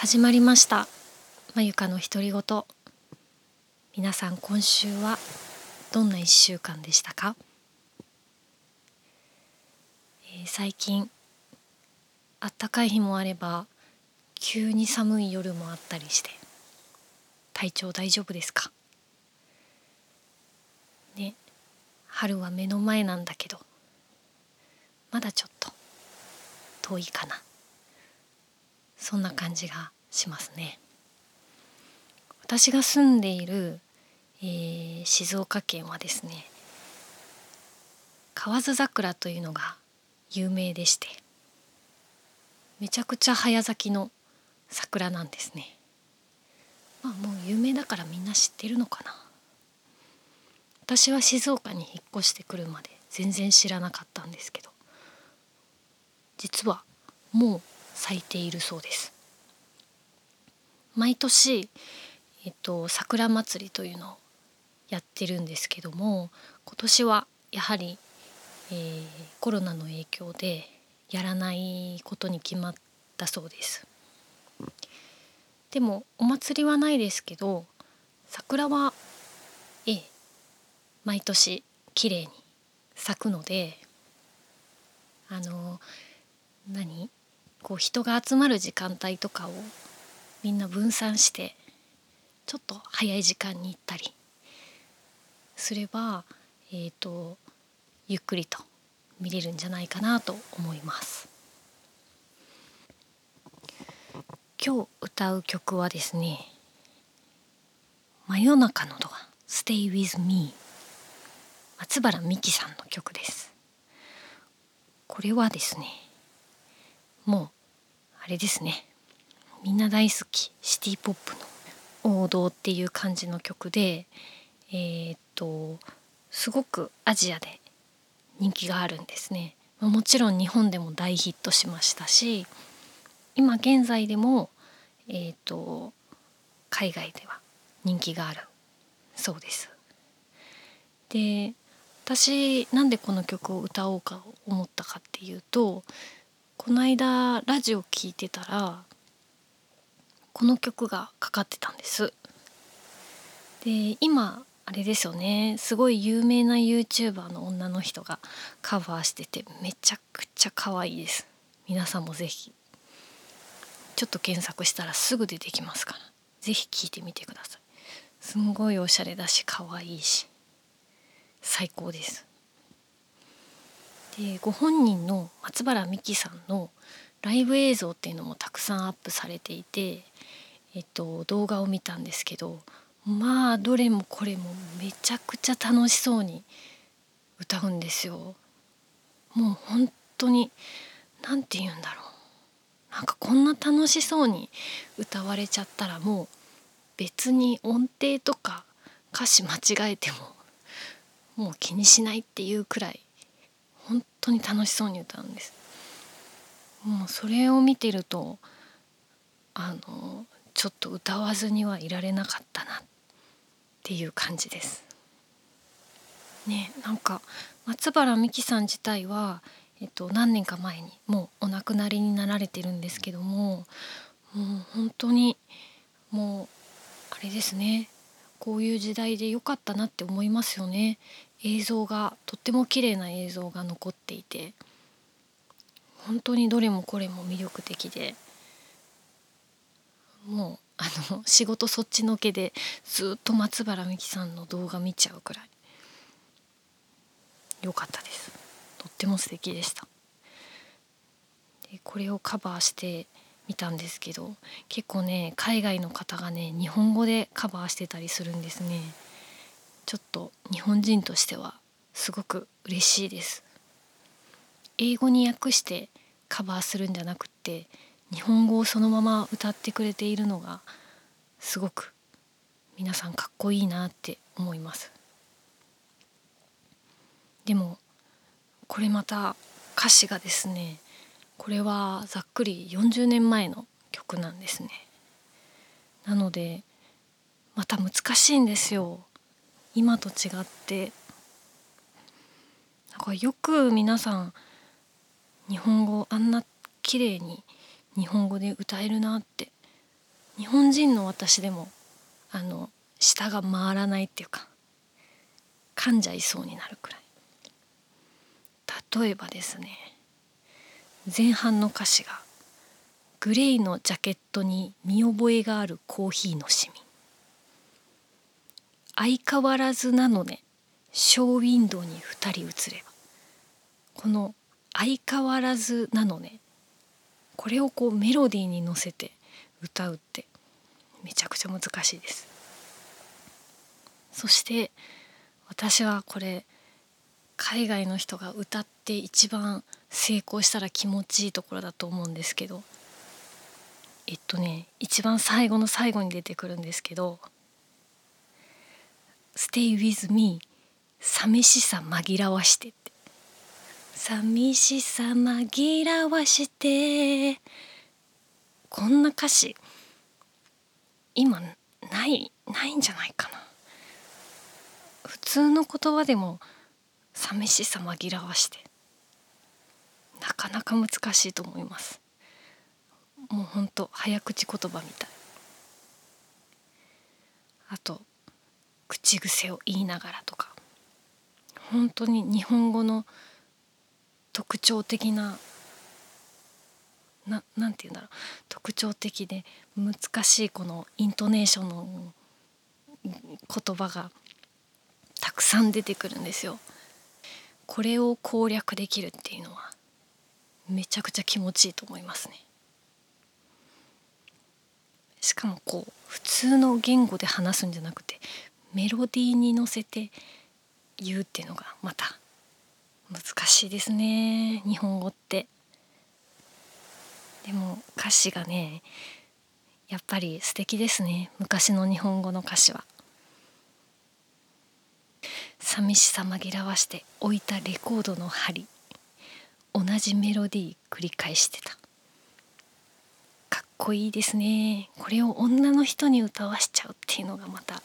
始まりました。まゆかの独り言。皆さん今週はどんな1週間でしたか、えー、最近あったかい日もあれば急に寒い夜もあったりして体調大丈夫ですか？ね春は目の前なんだけどまだちょっと遠いかな。そんな感じがしますね。私が住んでいる、えー、静岡県はですね河津桜というのが有名でしてめちゃくちゃ早咲きの桜なんですね。まあもう有名だからみんな知ってるのかな。私は静岡に引っ越してくるまで全然知らなかったんですけど実はもう咲いているそうです。毎年、えっと、桜祭りというのをやってるんですけども今年はやはり、えー、コロナの影響でやらないことに決まったそうです。でもお祭りはないですけど桜はええ毎年綺麗に咲くのであの何？こう人が集まる時間帯とかをみんな分散してちょっと早い時間に行ったりすれば、えーと、ゆっくりと見れるんじゃないかなと思います。今日歌う曲はですね「真夜中のドア Stay with me」松原美樹さんの曲です。これはですねもうあれですね。みんな大好きシティ・ポップの王道っていう感じの曲でえー、っとすごくアジアで人気があるんですね。もちろん日本でも大ヒットしましたし今現在でもえー、っと海外では人気があるそうです。で私なんでこの曲を歌おうか思ったかっていうとこの間ラジオ聴いてたらこの曲がかかってたんです。で今あれですよね。すごい有名な YouTuber の女の人がカバーしててめちゃくちゃ可愛いです。皆さんも是非ちょっと検索したらすぐ出てきますから。是非聴いてみてください。すんごいおしゃれだし可愛いし。最高です。でご本人の松原美樹さんのライブ映像っていうのもたくさんアップされていて、えっと、動画を見たんですけどまあどれもこれもめちゃくちゃ楽しそうに歌うんですよ。もう本当に何て言うんだろうなんかこんな楽しそうに歌われちゃったらもう別に音程とか歌詞間違えてももう気にしないっていうくらい本当に楽しそうに歌うんです。もうそれを見てるとあのちょっと歌わずにはいられなかったなっていう感じです。ねなんか松原美樹さん自体は、えっと、何年か前にもうお亡くなりになられてるんですけどももう本当にもうあれですね。こういう時代で良かったなって思いますよね。映像がとっても綺麗な映像が残っていて。本当にどれもこれも魅力的で。もうあの 仕事そっちのけでずっと松原美樹さんの動画見ちゃうくらい。良かったです。とっても素敵でした。でこれをカバーしてみたんですけど結構ね海外の方がね日本語でカバーしてたりするんですね。ちょっと日本人としてはすごく嬉しいです。英語に訳してカバーするんじゃなくって日本語をそのまま歌ってくれているのがすごく皆さんかっこいいなって思います。でもこれまた歌詞がですねこれはざっくり40年前の曲なんですね。なのでまた難しいんですよ。今と違って。なんかよく皆さん日本語あんな綺麗に日本語で歌えるなって。日本人の私でもあの舌が回らないっていうか噛んじゃいそうになるくらい。例えばですね前半の歌詞が「グレーのジャケットに見覚えがあるコーヒーのシミ」「相変わらずなのねショーウィンドウに二人映れば」この「相変わらずなのね」これをこうメロディーに乗せて歌うってめちゃくちゃ難しいです。そして私はこれ海外の人が歌って一番成功したら気持ちいいところだと思うんですけど。えっとね一番最後の最後に出てくるんですけど「Stay with me 寂しさ紛らわして」って「寂しさ紛らわして」こんな歌詞。今ないないんじゃないかな。普通の言葉でも寂しさ紛らわして。なかなか難しいと思います。もうほんと早口言葉みたい。あと口癖を言いながらとか。本当に日本語の特徴的なななんて言うんだろう。特徴的で難しいこのイントネーションの言葉がたくさん出てくるんですよ。これを攻略できるっていうのはめちゃくちゃ気持ちいいと思いますね。しかもこう普通の言語で話すんじゃなくてメロディーに乗せて言うっていうのがまた難しいですね日本語って。でも歌詞がねやっぱり素敵ですね昔の日本語の歌詞は。寂しさ紛らわして置いたレコードの針。同じメロディー繰り返してた。かっこいいですね。これを女の人に歌わしちゃうっていうのがまた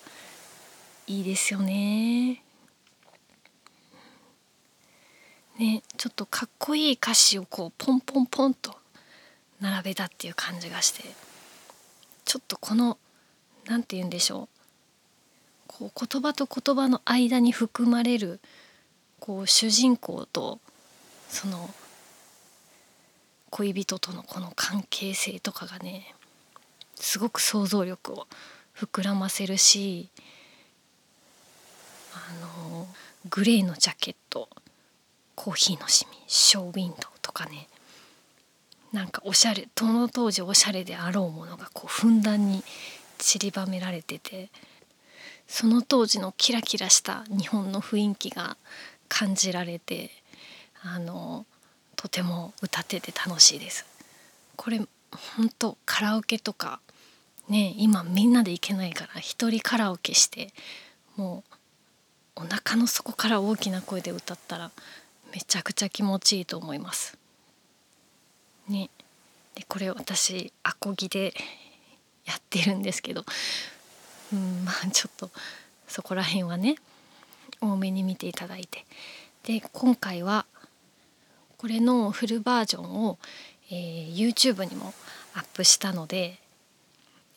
いいですよね。ねちょっとかっこいい歌詞をこうポンポンポンと並べたっていう感じがして。ちょっとこの何て言うんでしょう。こう言葉と言葉の間に含まれるこう主人公とその恋人とのこの関係性とかがねすごく想像力を膨らませるしあのグレーのジャケットコーヒーのシミショーウィンドウとかねなんかおしゃれその当時おしゃれであろうものがこうふんだんに散りばめられててその当時のキラキラした日本の雰囲気が感じられてあのとても歌ってて楽しいです。これ本当カラオケとかね今みんなで行けないから一人カラオケしてもうお腹の底から大きな声で歌ったらめちゃくちゃ気持ちいいと思います。ねでこれ私アコギでやってるんですけどうんまあちょっとそこら辺はね多めに見ていただいて。で今回はこれのフルバージョンを、えー、YouTube にもアップしたので、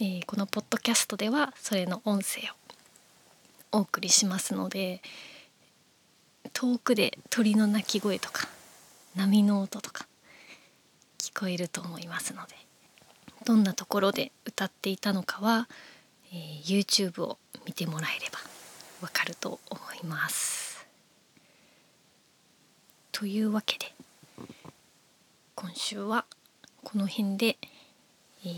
えー、このポッドキャストではそれの音声をお送りしますので遠くで鳥の鳴き声とか波の音とか聞こえると思いますのでどんなところで歌っていたのかは、えー、YouTube を見てもらえればわかると思います。というわけで今週はこの辺で、えー、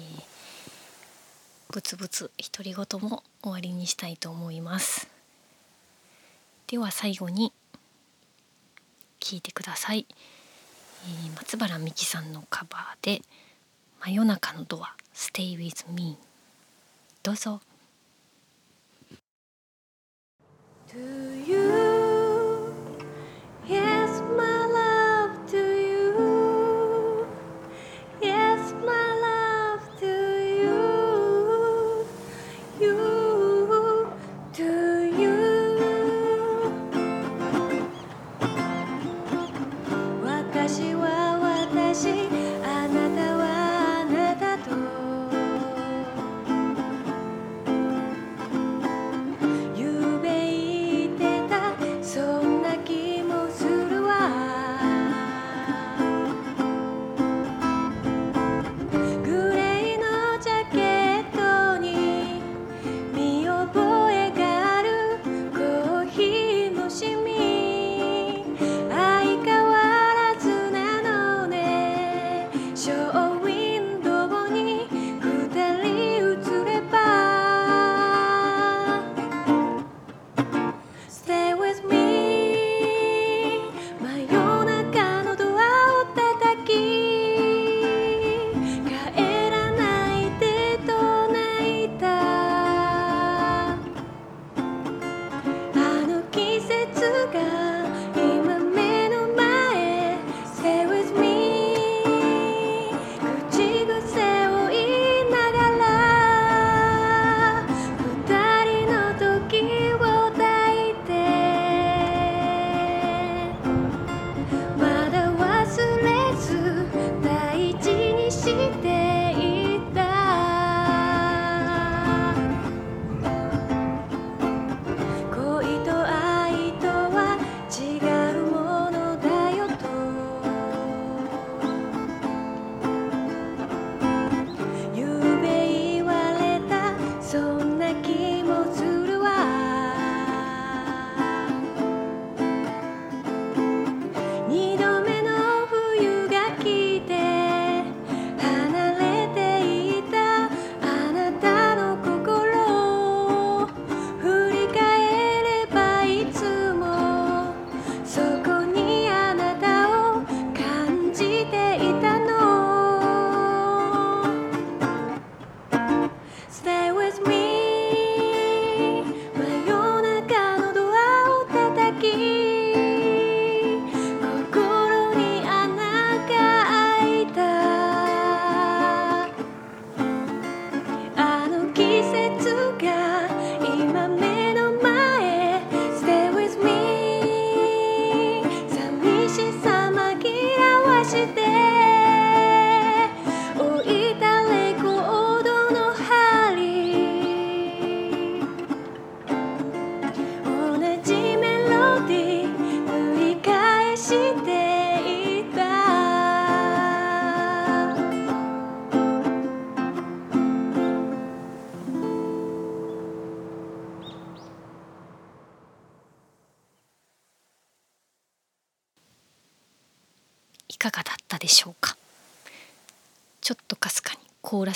ブツブツ独り言も終わりにしたいと思います。では最後に聞いてください。えー、松原美樹さんのカバーで「真夜中のドア Stay with me」どうぞ。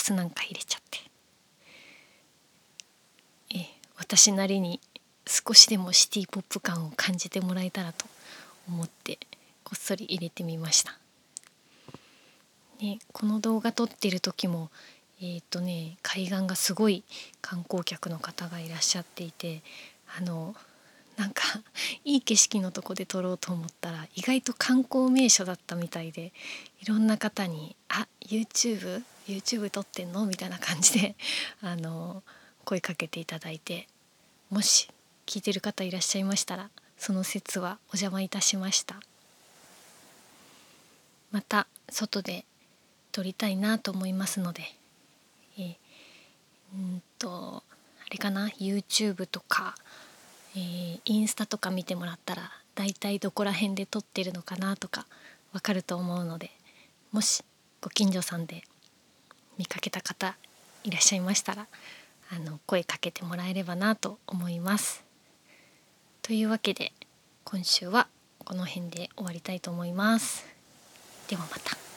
スなんか入れちゃって。ええ私なりに少しでもシティ・ポップ感を感じてもらえたらと思ってこっそり入れてみました、ね、この動画撮ってる時もえっ、とね海岸がすごい観光客の方がいらっしゃっていてあのなんかいい景色のとこで撮ろうと思ったら意外と観光名所だったみたいでいろんな方に「あ YouTube YouTube 撮ってんの?」みたいな感じで あの声かけていただいてもし聞いてる方いらっしゃいましたらその説はお邪魔いたしましたまた外で撮りたいなと思いますのでえーうんとあれかな？YouTube とかえーインスタとか見てもらったら大体どこら辺で撮ってるのかなとかわかると思うのでもしご近所さんで見かけた方いらっしゃいましたらあの声かけてもらえればなと思います。というわけで今週はこの辺で終わりたいと思います。ではまた。